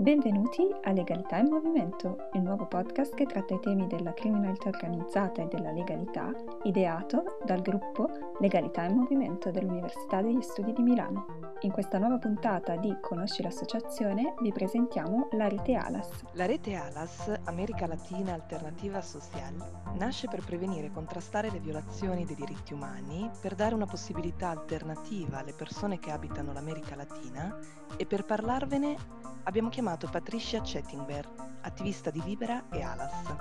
Benvenuti a Legalità in Movimento, il nuovo podcast che tratta i temi della criminalità organizzata e della legalità, ideato dal gruppo Legalità in Movimento dell'Università degli Studi di Milano. In questa nuova puntata di Conosci l'associazione vi presentiamo la rete ALAS. La rete ALAS, America Latina Alternativa Social, nasce per prevenire e contrastare le violazioni dei diritti umani, per dare una possibilità alternativa alle persone che abitano l'America Latina e per parlarvene abbiamo chiamato Patricia Chettingberg, attivista di Libera e ALAS.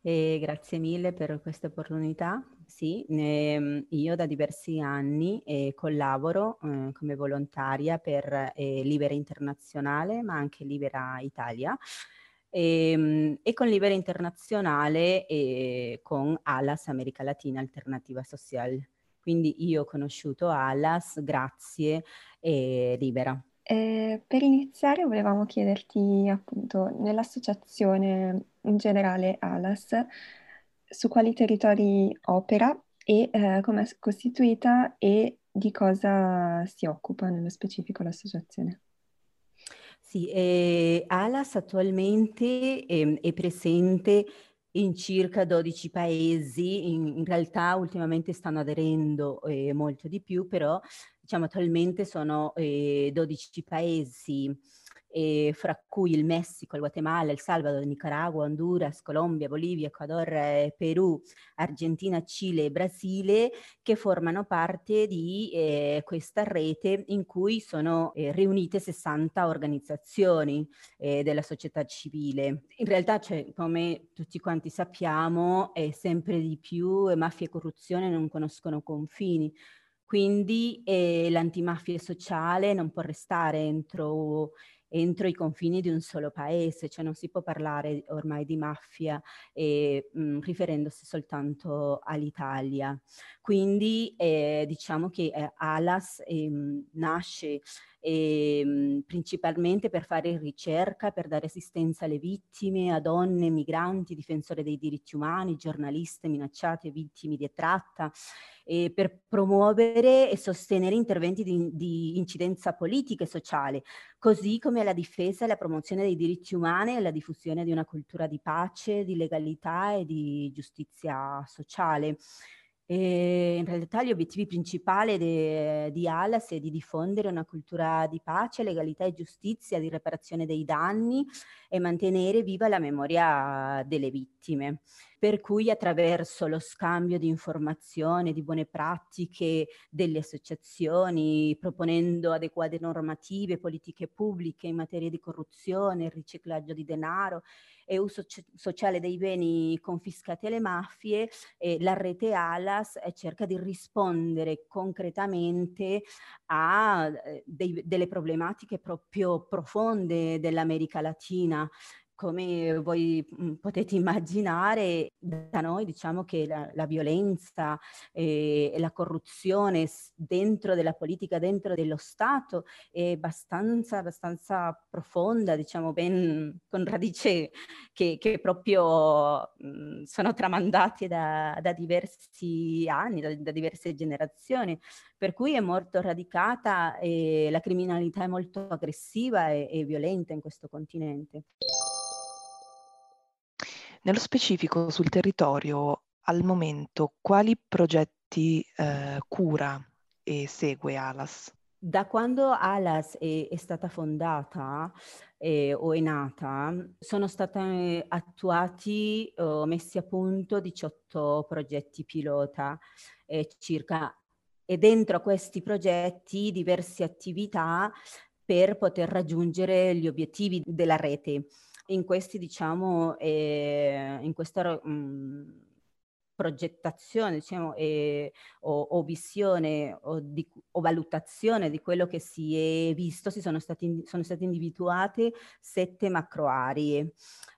E grazie mille per questa opportunità. Sì, eh, io da diversi anni eh, collaboro eh, come volontaria per eh, Libera Internazionale, ma anche Libera Italia. E, ehm, e con Libera Internazionale e con ALAS America Latina Alternativa Social. Quindi io ho conosciuto ALAS grazie e Libera. Eh, per iniziare volevamo chiederti appunto nell'associazione in generale ALAS su quali territori opera e eh, come è costituita e di cosa si occupa nello specifico l'associazione. Sì, eh, ALAS attualmente eh, è presente in circa 12 paesi, in, in realtà ultimamente stanno aderendo eh, molto di più, però diciamo attualmente sono eh, 12 paesi fra cui il Messico, il Guatemala, il Salvador, il Nicaragua, Honduras, Colombia, Bolivia, Ecuador, eh, Perù, Argentina, Cile e Brasile, che formano parte di eh, questa rete in cui sono eh, riunite 60 organizzazioni eh, della società civile. In realtà, cioè, come tutti quanti sappiamo, sempre di più mafia e corruzione non conoscono confini. Quindi eh, l'antimafia sociale non può restare entro entro i confini di un solo paese, cioè non si può parlare ormai di mafia eh, mh, riferendosi soltanto all'Italia. Quindi eh, diciamo che eh, ALAS ehm, nasce ehm, principalmente per fare ricerca, per dare assistenza alle vittime, a donne, migranti, difensori dei diritti umani, giornaliste minacciate, vittime di tratta, eh, per promuovere e sostenere interventi di, di, incidenza politica e sociale, così come la difesa e la promozione dei diritti umani e la diffusione di una cultura di pace, di legalità e di giustizia sociale. E in realtà gli obiettivi principali de, di ALAS è di diffondere una cultura di pace, legalità e giustizia, di riparazione dei danni e mantenere viva la memoria delle vittime. Per cui attraverso lo scambio di informazioni, di buone pratiche delle associazioni, proponendo adeguate normative, politiche pubbliche in materia di corruzione, riciclaggio di denaro e uso sociale dei beni confiscati alle mafie, eh, la rete ALAS eh, cerca di rispondere concretamente a eh, dei, delle problematiche proprio profonde dell'America Latina come voi mhmm, potete immaginare, da noi diciamo che la, la violenza e, e, la corruzione dentro della politica, dentro dello Stato è abbastanza, abbastanza profonda, diciamo ben con radici che, che proprio mh, mhmm, sono tramandati da, da diversi anni, da, da, diverse generazioni, per cui è molto radicata e la criminalità è molto aggressiva e, e violenta in questo continente. Nello specifico sul territorio, al momento, quali progetti eh, cura e segue ALAS? Da quando ALAS è, è stata fondata eh, o è nata, sono stati attuati o messi a punto 18 progetti pilota eh, circa e dentro questi progetti diverse attività per poter raggiungere gli obiettivi della rete in questi, diciamo, eh, in questa mh, mhmm, progettazione, diciamo, eh, o, o, visione o, di, o, valutazione di quello che si è visto, si sono, stati, sono state individuate sette macro aree.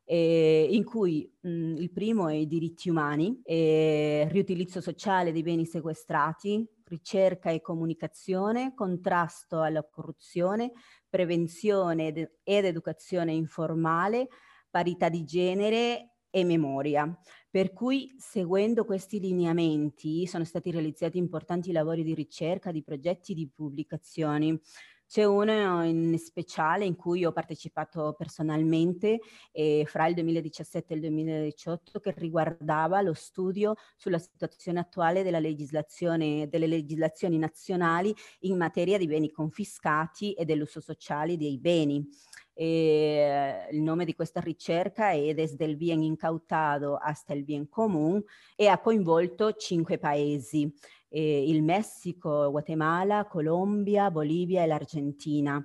Eh, in cui mh, mhmm, il primo è i diritti umani, eh, riutilizzo sociale dei beni sequestrati, ricerca e comunicazione, contrasto alla corruzione, prevenzione ed educazione informale, parità di genere e memoria. Per cui seguendo questi lineamenti sono stati realizzati importanti lavori di ricerca, di progetti, di pubblicazioni. C'è uno in speciale in cui ho partecipato personalmente eh, fra il 2017 e il 2018 che riguardava lo studio sulla situazione attuale legislazione, delle legislazioni nazionali in materia di beni confiscati e dell'uso sociale dei beni. E il nome di questa ricerca è Desde el bien incautado hasta el bien común e ha coinvolto cinque paesi eh, il Messico, Guatemala, Colombia, Bolivia e l'Argentina.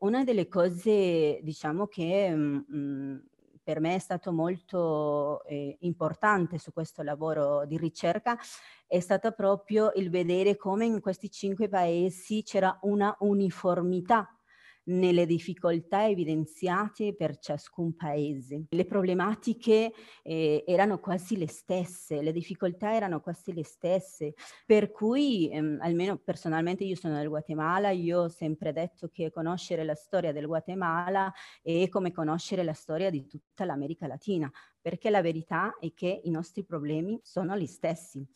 Una delle cose, diciamo, che mh, mm, mm, per me è stato molto eh, importante su questo lavoro di ricerca è stato proprio il vedere come in questi cinque paesi c'era una uniformità nelle difficoltà evidenziate per ciascun paese. Le problematiche eh, erano quasi le stesse, le difficoltà erano quasi le stesse, per cui ehm, almeno personalmente io sono del Guatemala, io ho sempre detto che conoscere la storia del Guatemala è come conoscere la storia di tutta l'America Latina, perché la verità è che i nostri problemi sono gli stessi.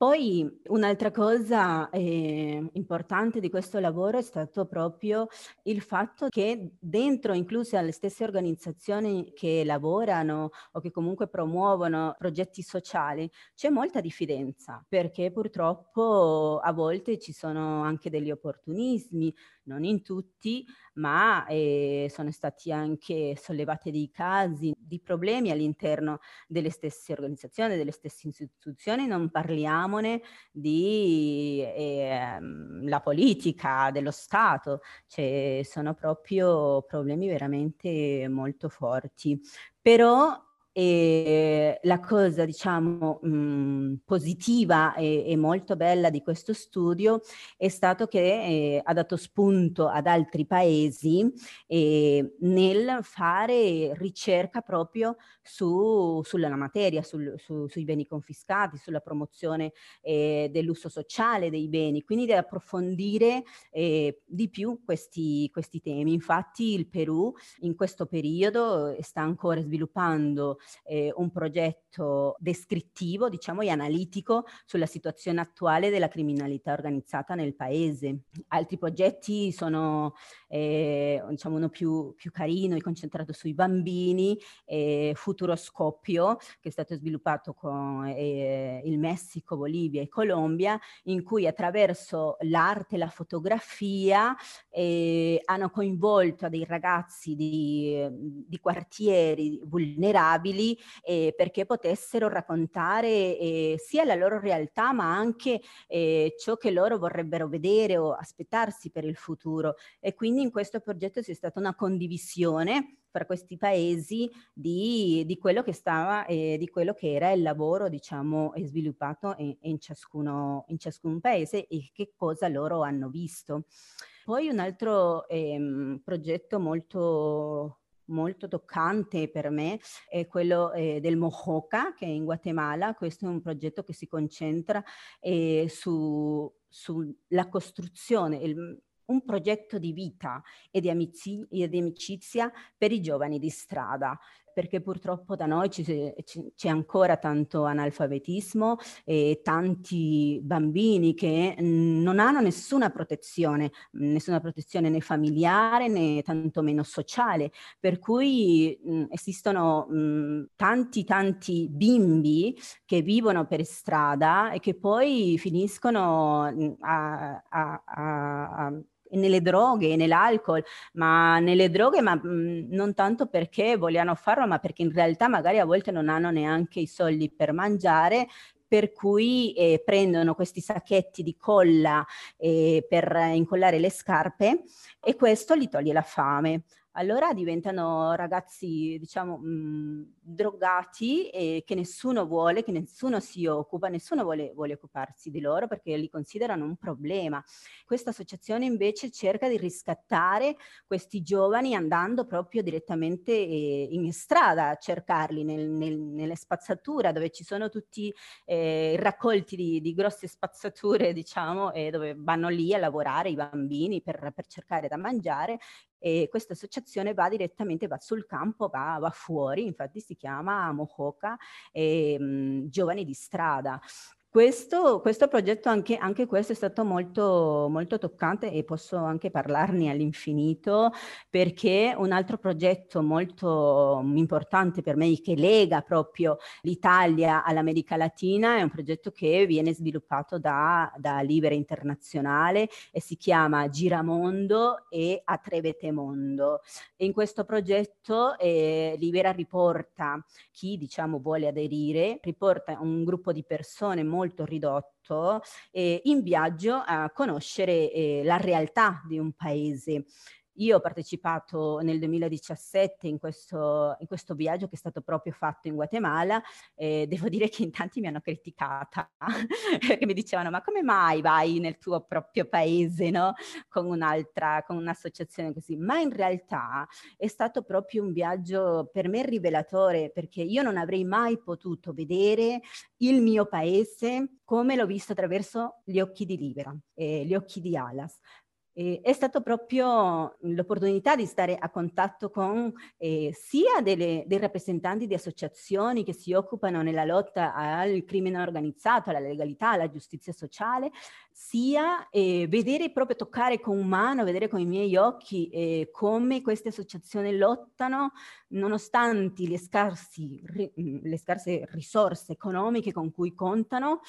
Poi un'altra cosa eh, importante di questo lavoro è stato proprio il fatto che dentro, incluse alle stesse organizzazioni che lavorano o che comunque promuovono progetti sociali, c'è molta diffidenza perché purtroppo a volte ci sono anche degli opportunismi, non in tutti, ma eh, sono stati anche sollevati dei casi di problemi all'interno delle stesse organizzazioni, delle stesse istituzioni, non parliamone di eh, la politica, dello Stato, cioè sono proprio problemi veramente molto forti. Però e la cosa, diciamo, mh, mhmm, positiva e, e, molto bella di questo studio è stato che eh, ha dato spunto ad altri paesi eh, nel fare ricerca proprio su, sulla materia, sul, su, sui beni confiscati, sulla promozione eh, dell'uso sociale dei beni, quindi di approfondire eh, di più questi, questi temi. Infatti il Perù in questo periodo sta ancora sviluppando eh, un progetto descrittivo, diciamo, e analitico sulla situazione attuale della criminalità organizzata nel paese. Altri progetti sono, eh, diciamo, uno più, più carino e concentrato sui bambini, eh, Futuroscopio, che è stato sviluppato con eh, il Messico, Bolivia e Colombia, in cui attraverso l'arte e la fotografia eh, hanno coinvolto dei ragazzi di, di quartieri vulnerabili utili eh, perché potessero raccontare eh, sia la loro realtà ma anche eh, ciò che loro vorrebbero vedere o aspettarsi per il futuro. E quindi in questo progetto c'è stata una condivisione fra questi paesi di, di, quello che stava e di quello che era il lavoro diciamo sviluppato in, in, ciascuno, in ciascun paese e che cosa loro hanno visto. Poi un altro ehm, progetto molto molto toccante per me è quello eh, del Mojoca che è in Guatemala. Questo è un progetto che si concentra eh, su, sulla costruzione, il, un progetto di vita e di, amici, e di amicizia per i giovani di strada perché purtroppo da noi c'è ancora tanto analfabetismo e tanti bambini che non hanno nessuna protezione, nessuna protezione né familiare né tantomeno sociale, per cui mh, esistono mh, tanti tanti bimbi che vivono per strada e che poi finiscono a, a, a, nelle droghe nell'alcol, ma nelle droghe ma mh, mhmm, non tanto perché vogliano farlo, ma perché in realtà magari a volte non hanno neanche i soldi per mangiare per cui eh, prendono questi sacchetti di colla eh, per incollare le scarpe e questo gli toglie la fame allora diventano ragazzi, diciamo, mh, mhmm, drogati e che nessuno vuole, che nessuno si occupa, nessuno vuole, vuole, occuparsi di loro perché li considerano un problema. Questa associazione invece cerca di riscattare questi giovani andando proprio direttamente eh, in strada a cercarli nel, nel, nelle spazzature dove ci sono tutti eh, raccolti di, di, grosse spazzature, diciamo, e dove vanno lì a lavorare i bambini per, per cercare da mangiare e questa associazione va direttamente, va sul campo, va, va fuori, infatti si chiama Mojoca eh, Giovani di Strada Questo, questo progetto, anche, anche, questo è stato molto, molto toccante e posso anche parlarne all'infinito perché un altro progetto molto importante per me che lega proprio l'Italia all'America Latina è un progetto che viene sviluppato da, da Libera Internazionale e si chiama Giramondo e Atrevete Mondo. In questo progetto eh, Libera riporta chi diciamo vuole aderire, riporta un gruppo di persone molto molto ridotto eh, in viaggio a conoscere eh, la realtà di un paese. Io ho partecipato nel 2017 in questo, in questo viaggio che è stato proprio fatto in Guatemala e devo dire che in tanti mi hanno criticata perché mi dicevano ma come mai vai nel tuo proprio paese no? con un'altra, con un'associazione così? Ma in realtà è stato proprio un viaggio per me rivelatore perché io non avrei mai potuto vedere il mio paese come l'ho visto attraverso gli occhi di Libera, eh, gli occhi di Alas. Eh, è stata proprio l'opportunità di stare a contatto con eh, sia delle, dei rappresentanti di associazioni che si occupano nella lotta al crimine organizzato, alla legalità, alla giustizia sociale, sia eh, vedere proprio toccare con mano, vedere con i miei occhi eh, come queste associazioni lottano nonostante le, scarsi, le scarse risorse economiche con cui contano,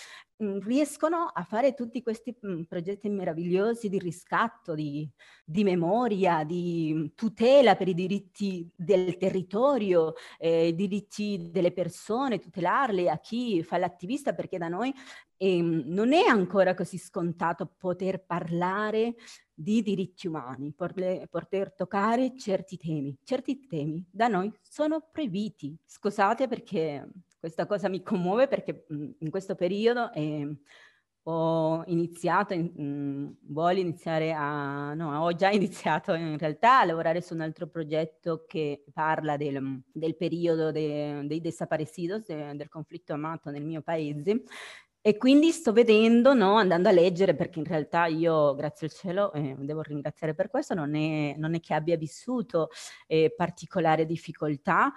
riescono a fare tutti questi mhmm, progetti meravigliosi di riscatto, di, di, memoria, di mhmm, tutela per i diritti del territorio, eh, i diritti delle persone, tutelarli a chi fa l'attivista, perché da noi eh, non è ancora così scontato poter parlare di diritti umani, poter toccare certi temi. Certi temi da noi sono proibiti. Scusate perché questa cosa mi commuove perché mhmm, in questo periodo eh, ho iniziato, mh, mhmm, voglio iniziare a, no, ho già iniziato in realtà a lavorare su un altro progetto che parla del, mhmm, del periodo de, dei desaparecidos, de, del conflitto armato nel mio paese. E quindi sto vedendo, no, andando a leggere, perché in realtà io, grazie al cielo, eh, devo ringraziare per questo, non è, non è che abbia vissuto eh, particolare difficoltà,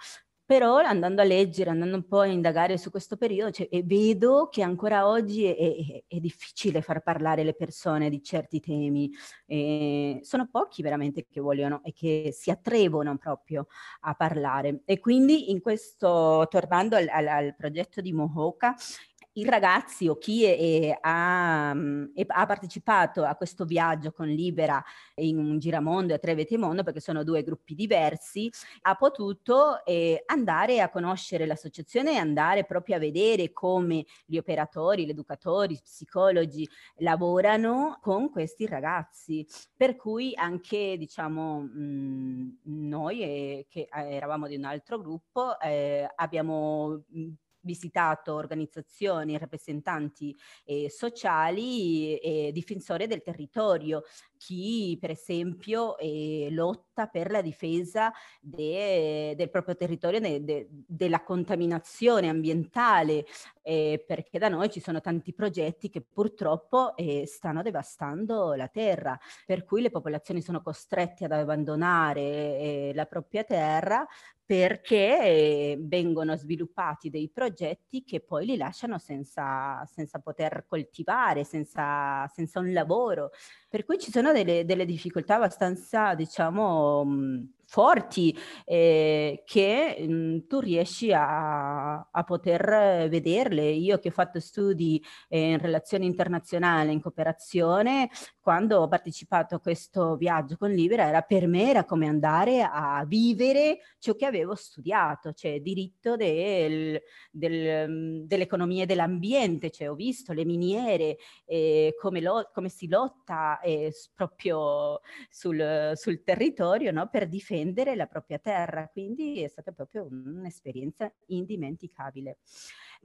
però andando a leggere, andando un po' a indagare su questo periodo, cioè, vedo che ancora oggi è, è, è, difficile far parlare le persone di certi temi. Eh, sono pochi veramente che vogliono e che si atrevono proprio a parlare. E quindi in questo, tornando al, al, al progetto di Mohoka, i ragazzi o chi è, è, ha, è, ha, partecipato a questo viaggio con Libera in Giramondo e a Trevetemondo, perché sono due gruppi diversi, ha potuto eh, andare a conoscere l'associazione e andare proprio a vedere come gli operatori, gli educatori, gli psicologi lavorano con questi ragazzi. Per cui anche, diciamo, mh, noi eh, che eravamo di un altro gruppo eh, abbiamo visitato organizzazioni, rappresentanti eh, sociali e difensori del territorio, chi per esempio eh, lotta per la difesa de, del proprio territorio, de, de, della contaminazione ambientale, eh, perché da noi ci sono tanti progetti che purtroppo eh, stanno devastando la terra, per cui le popolazioni sono costrette ad abbandonare eh, la propria terra perché vengono sviluppati dei progetti che poi li lasciano senza, senza poter coltivare, senza, senza, un lavoro. Per cui ci sono delle, delle difficoltà abbastanza, diciamo, forti eh, che mh, mm, tu riesci a, a, poter vederle. Io che ho fatto studi eh, in relazioni internazionali, in cooperazione, quando ho partecipato a questo viaggio con Libera, era per me era come andare a vivere ciò che avevo studiato, cioè diritto del, del, mm, dell'economia e dell'ambiente, cioè ho visto le miniere, eh, come, lo, come, si lotta eh, proprio sul, sul territorio no? per difendere difendere la propria terra, quindi è stata proprio un'esperienza indimenticabile.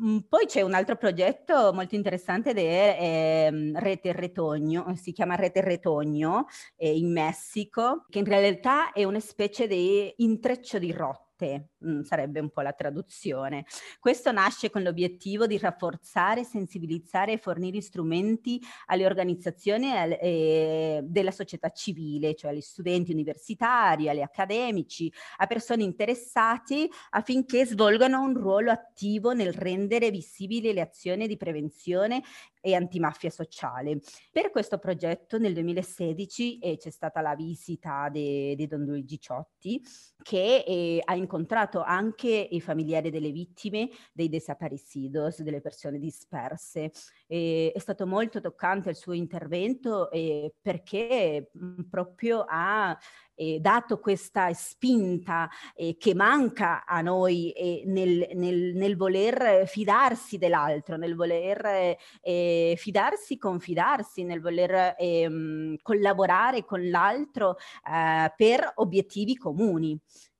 Mm, poi c'è un altro progetto molto interessante ed è eh, Rete Retogno, si chiama Rete Retogno eh, in Messico, che in realtà è una specie di intreccio di rotta arte, mm, sarebbe un po' la traduzione. Questo nasce con l'obiettivo di rafforzare, sensibilizzare e fornire strumenti alle organizzazioni eh, della società civile, cioè agli studenti universitari, agli accademici, a persone interessate affinché svolgano un ruolo attivo nel rendere visibili le azioni di prevenzione e antimafia sociale. Per questo progetto nel 2016 eh, c'è stata la visita di Don Luigi Ciotti che eh, ha incontrato anche i familiari delle vittime dei desaparecidos, delle persone disperse. E è stato molto toccante il suo intervento eh, perché mm, proprio ha eh, dato questa spinta eh, che manca a noi eh, nel, nel, nel, voler fidarsi dell'altro, nel voler eh, fidarsi, confidarsi, nel voler ehm, collaborare con l'altro eh, per obiettivi comuni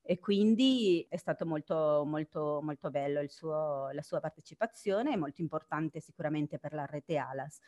e quindi è stato molto, molto, molto bello suo, la sua partecipazione, molto importante sicuramente per la rete ALAS.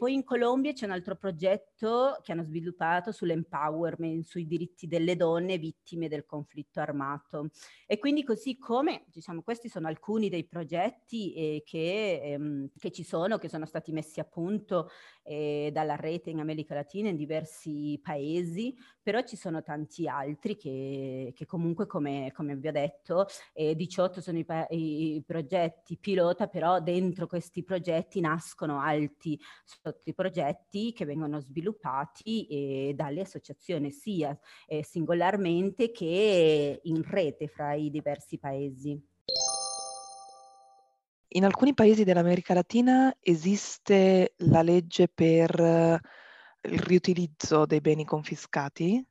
Poi in Colombia c'è un altro progetto che hanno sviluppato sull'empowerment, sui diritti delle donne vittime del conflitto armato. E quindi così come, diciamo, questi sono alcuni dei progetti eh, che, ehm, che, ci sono, che sono stati messi a punto eh, dalla rete in America Latina in diversi paesi, però ci sono tanti altri che, che comunque, come, come, vi ho detto, eh, 18 sono i, i, progetti pilota, però dentro questi progetti nascono altri sotto i progetti che vengono sviluppati eh, dalle associazioni sia eh, singolarmente che in rete fra i diversi paesi. In alcuni paesi dell'America Latina esiste la legge per il riutilizzo dei beni confiscati?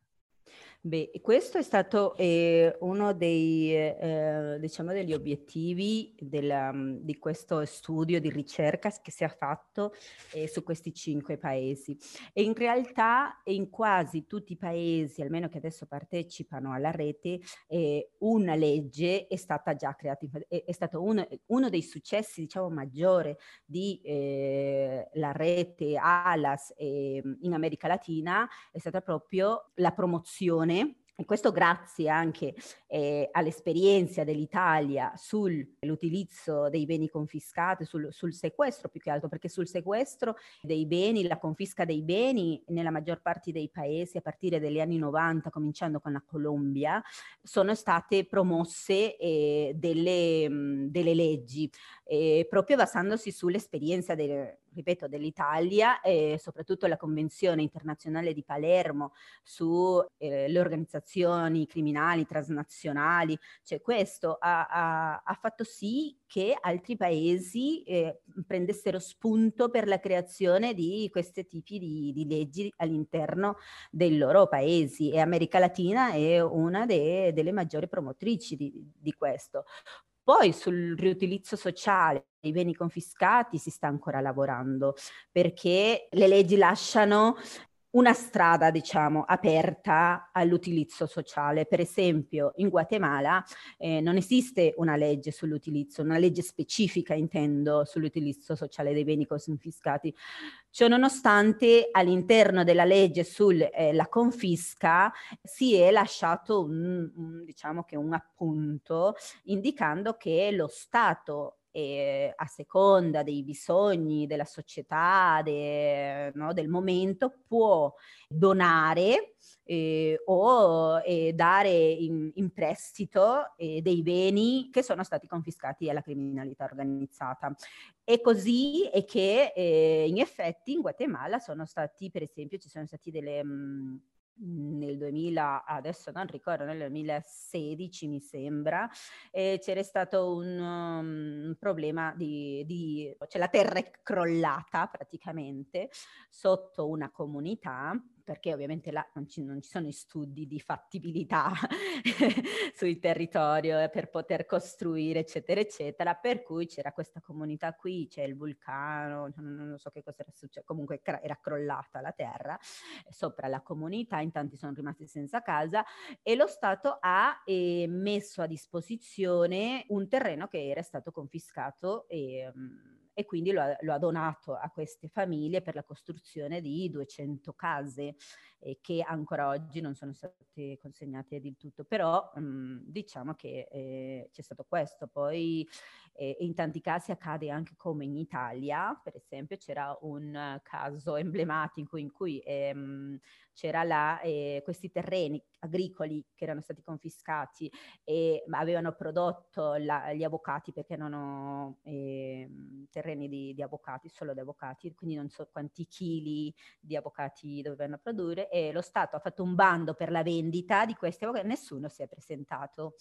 Beh, questo è stato eh, uno dei, eh, diciamo degli obiettivi della, di questo studio di ricerca che si è fatto eh, su questi cinque paesi. E in realtà in quasi tutti i paesi, almeno che adesso partecipano alla rete, eh, una legge è stata già creata, è, è stato uno, uno, dei successi, diciamo, maggiore di eh, la rete ALAS ehm, in America Latina è stata proprio la promozione e questo grazie anche eh, all'esperienza dell'Italia sull'utilizzo dei beni confiscati, sul, sul, sequestro più che altro, perché sul sequestro dei beni, la confisca dei beni nella maggior parte dei paesi a partire dagli anni 90, cominciando con la Colombia, sono state promosse eh, delle, mh, delle, leggi, eh, proprio basandosi sull'esperienza delle ripeto, dell'Italia e soprattutto la Convenzione internazionale di Palermo sulle eh, organizzazioni criminali transnazionali, cioè questo ha, ha, ha, fatto sì che altri paesi eh, prendessero spunto per la creazione di questi tipi di, di, leggi all'interno dei loro paesi e America Latina è una de, delle maggiori promotrici di, di questo. Poi sul riutilizzo sociale dei beni confiscati si sta ancora lavorando perché le leggi lasciano una strada, diciamo, aperta all'utilizzo sociale. Per esempio, in Guatemala eh, non esiste una legge sull'utilizzo, una legge specifica, intendo, sull'utilizzo sociale dei beni confiscati. Ciononostante, all'interno della legge sulla eh, confisca si è lasciato un, un, diciamo un appunto indicando che lo Stato e a seconda dei bisogni della società, de, no, del momento, può donare eh, o eh, dare in, in prestito eh, dei beni che sono stati confiscati alla criminalità organizzata. E così è che eh, in effetti in Guatemala sono stati, per esempio, ci sono stati delle... Mh, mm, nel 2000, adesso non ricordo, nel 2016 mi sembra, eh, c'era stato un, um, problema di, di, cioè la terra è crollata praticamente sotto una comunità perché ovviamente là non ci, non ci sono studi di fattibilità sul territorio eh, per poter costruire, eccetera, eccetera, per cui c'era questa comunità qui, c'è il vulcano, non, so che cosa era successo, comunque era crollata la terra sopra la comunità, in tanti sono rimasti senza casa e lo Stato ha eh, messo a disposizione un terreno che era stato confiscato e... Um, e quindi lo ha, lo ha, donato a queste famiglie per la costruzione di 200 case e che ancora oggi non sono state consegnate del tutto. Però mh, mm, diciamo che eh, c'è stato questo. Poi eh, in tanti casi accade anche come in Italia, per esempio c'era un caso emblematico in cui ehm, c'era eh, questi terreni agricoli che erano stati confiscati e avevano prodotto la, gli avvocati perché erano eh, terreni di, di, avvocati, solo di avvocati, quindi non so quanti chili di avvocati dovevano produrre e lo Stato ha fatto un bando per la vendita di questi avvocati, nessuno si è presentato.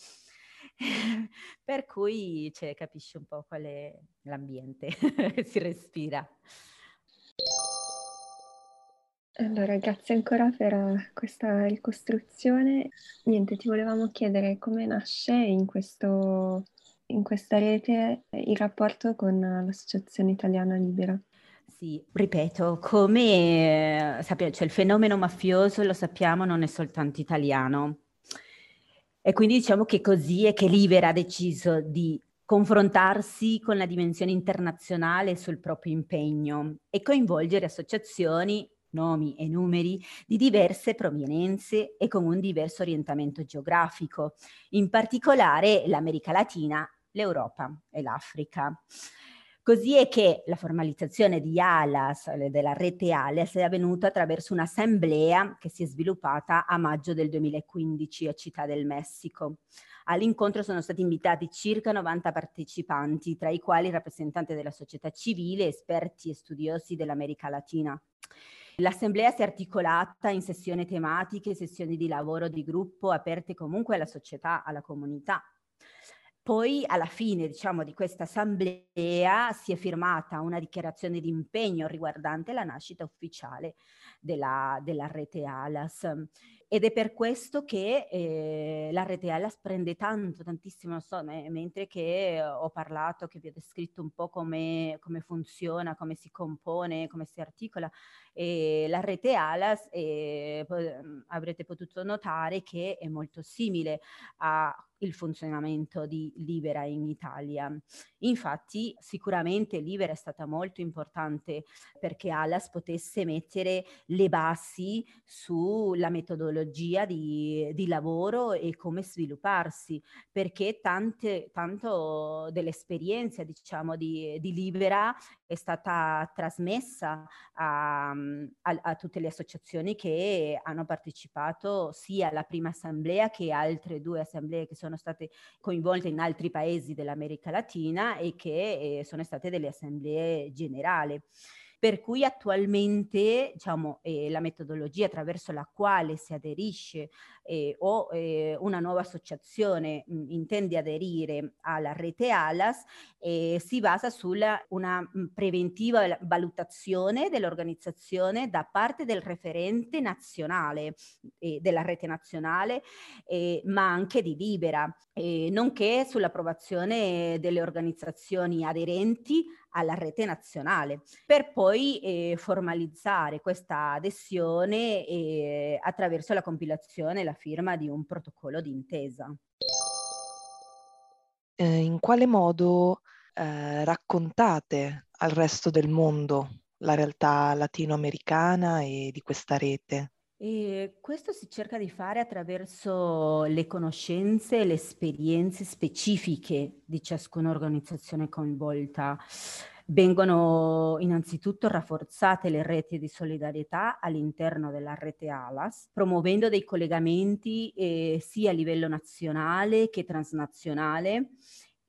per cui cioè, capisci un po' qual è l'ambiente che si respira. Allora, grazie ancora per questa ricostruzione. Niente, ti volevamo chiedere come nasce in, questo, in questa rete il rapporto con l'Associazione Italiana Libera. Sì, ripeto, come sappiamo, cioè il fenomeno mafioso, lo sappiamo, non è soltanto italiano. E quindi diciamo che così è che Libera ha deciso di confrontarsi con la dimensione internazionale sul proprio impegno e coinvolgere associazioni nomi e numeri di diverse provenienze e con un diverso orientamento geografico, in particolare l'America Latina, l'Europa e l'Africa. Così è che la formalizzazione di ALAS, della rete ALAS, è avvenuta attraverso un'assemblea che si è sviluppata a maggio del 2015 a Città del Messico. All'incontro sono stati invitati circa 90 partecipanti, tra i quali rappresentanti della società civile, esperti e studiosi dell'America Latina. L'assemblea si è articolata in sessioni tematiche, sessioni di lavoro di gruppo aperte comunque alla società, alla comunità. Poi alla fine diciamo, di questa assemblea si è firmata una dichiarazione di impegno riguardante la nascita ufficiale della, della rete ALAS. Ed è per questo che eh, la rete Hellas prende tanto, tantissimo, non so, me, mentre che ho parlato, che vi ho descritto un po' come, come funziona, come si compone, come si articola, e la rete Alas eh, avrete potuto notare che è molto simile a il funzionamento di Libera in Italia. Infatti sicuramente Libera è stata molto importante perché Alas potesse mettere le basi sulla metodologia di, di lavoro e come svilupparsi, perché tante, tanto dell'esperienza diciamo di, di Libera è stata trasmessa a, a, a, tutte le associazioni che hanno partecipato sia alla prima assemblea che altre due assemblee che sono state coinvolte in altri paesi dell'America Latina e che eh, sono state delle assemblee generali per cui attualmente diciamo, eh, la metodologia attraverso la quale si aderisce eh, o eh, una nuova associazione mh, intende aderire alla rete ALAS eh, si basa sulla una mh, preventiva valutazione dell'organizzazione da parte del referente nazionale eh, della rete nazionale eh, ma anche di Libera nonché sull'approvazione delle organizzazioni aderenti alla rete nazionale, per poi eh, formalizzare questa adesione eh, attraverso la compilazione e la firma di un protocollo d'intesa. Eh, in quale modo eh, raccontate al resto del mondo la realtà latinoamericana e di questa rete? E questo si cerca di fare attraverso le conoscenze e le esperienze specifiche di ciascuna organizzazione coinvolta. Vengono innanzitutto rafforzate le reti di solidarietà all'interno della rete ALAS, promuovendo dei collegamenti eh, sia a livello nazionale che transnazionale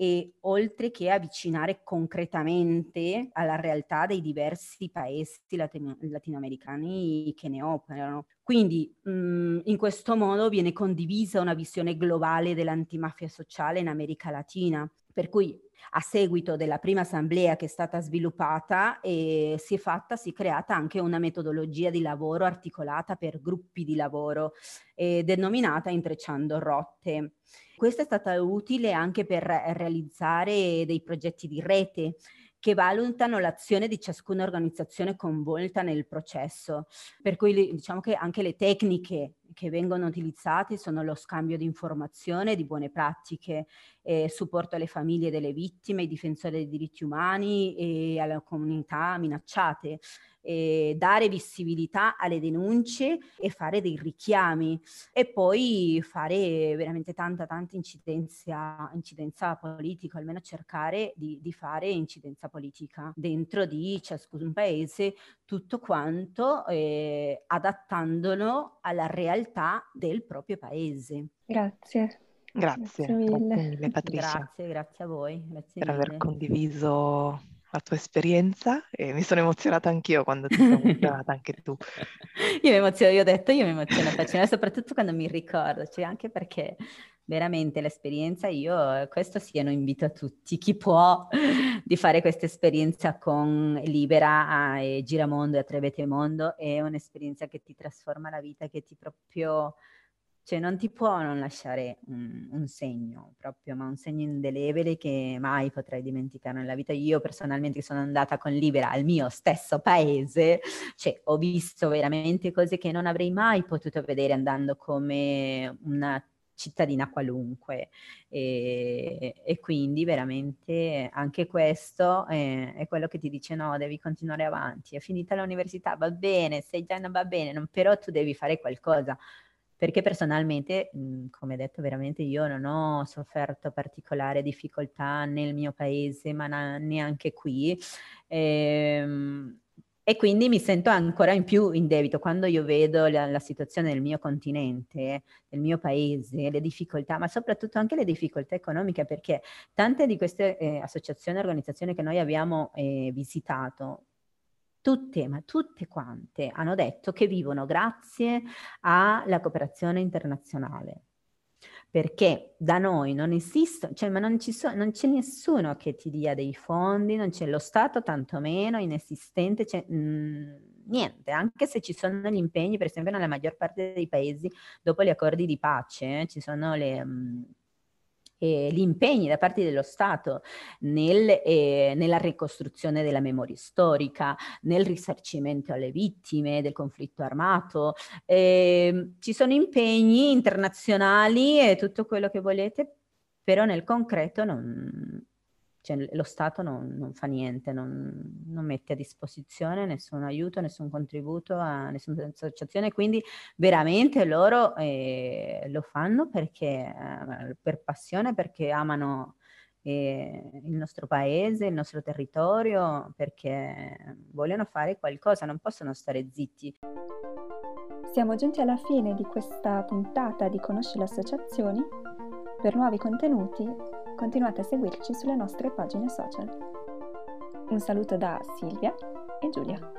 e oltre che avvicinare concretamente alla realtà dei diversi paesi latino- latinoamericani che ne operano. Quindi mh, mhmm, in questo modo viene condivisa una visione globale dell'antimafia sociale in America Latina, per cui a seguito della prima assemblea che è stata sviluppata eh, si è fatta, si è creata anche una metodologia di lavoro articolata per gruppi di lavoro eh, denominata Intrecciando Rotte. Questa è stata utile anche per realizzare dei progetti di rete che valutano l'azione di ciascuna organizzazione coinvolta nel processo. Per cui diciamo che anche le tecniche che vengono utilizzate sono lo scambio di informazione, di buone pratiche, eh, supporto alle famiglie delle vittime, ai difensori dei diritti umani e alle comunità minacciate. eh, dare visibilità alle denunce e fare dei richiami e poi fare veramente tanta tanta incidenza, incidenza politica, almeno cercare di, di fare incidenza politica dentro di ciascun paese, tutto quanto eh, adattandolo alla realtà del proprio paese. Grazie. Grazie, grazie mille Patricia. Grazie, grazie a voi. Grazie per mille. aver condiviso la tua esperienza e mi sono emozionata anch'io quando ti sei emozionata anche tu. io mi emoziono, io ho detto, io mi emoziono facendo, soprattutto quando mi ricordo, cioè anche perché veramente l'esperienza, io questo sia un invito a tutti, chi può di fare questa esperienza con Libera e Giramondo e Attrevete Mondo è un'esperienza che ti trasforma la vita, che ti proprio cioè non ti può non lasciare un, un, segno proprio, ma un segno indelebile che mai potrai dimenticare nella vita. Io personalmente sono andata con Libera al mio stesso paese, cioè ho visto veramente cose che non avrei mai potuto vedere andando come una cittadina qualunque e, e, quindi veramente anche questo è, è, quello che ti dice no, devi continuare avanti, è finita l'università, va bene, sei già non va bene, non, però tu devi fare qualcosa, perché personalmente, come detto, veramente io non ho sofferto particolare difficoltà nel mio paese, ma neanche qui. Ehm, e quindi mi sento ancora in più in debito quando io vedo la, la, situazione del mio continente, del mio paese, le difficoltà, ma soprattutto anche le difficoltà economiche, perché tante di queste eh, associazioni e organizzazioni che noi abbiamo eh, visitato tutte, ma tutte quante hanno detto che vivono grazie alla cooperazione internazionale. Perché da noi non esiste, cioè, ma non, ci so, non c'è nessuno che ti dia dei fondi, non c'è lo Stato, tantomeno inesistente, c'è, mh, mm, niente, anche se ci sono gli impegni, per esempio nella maggior parte dei paesi, dopo gli accordi di pace, eh, ci sono le... Mh, mm, eh, gli impegni da parte dello Stato nel, eh, nella ricostruzione della memoria storica, nel risarcimento alle vittime del conflitto armato. Eh, ci sono impegni internazionali e tutto quello che volete, però nel concreto non, cioè, lo Stato non, non fa niente, non, non, mette a disposizione nessun aiuto, nessun contributo a nessuna associazione, quindi veramente loro eh, lo fanno perché, eh, per passione, perché amano eh, il nostro paese, il nostro territorio, perché vogliono fare qualcosa, non possono stare zitti. Siamo giunti alla fine di questa puntata di Conosci le associazioni. Per nuovi contenuti continuate a seguirci sulle nostre pagine social. Un saluto da Silvia e Giulia.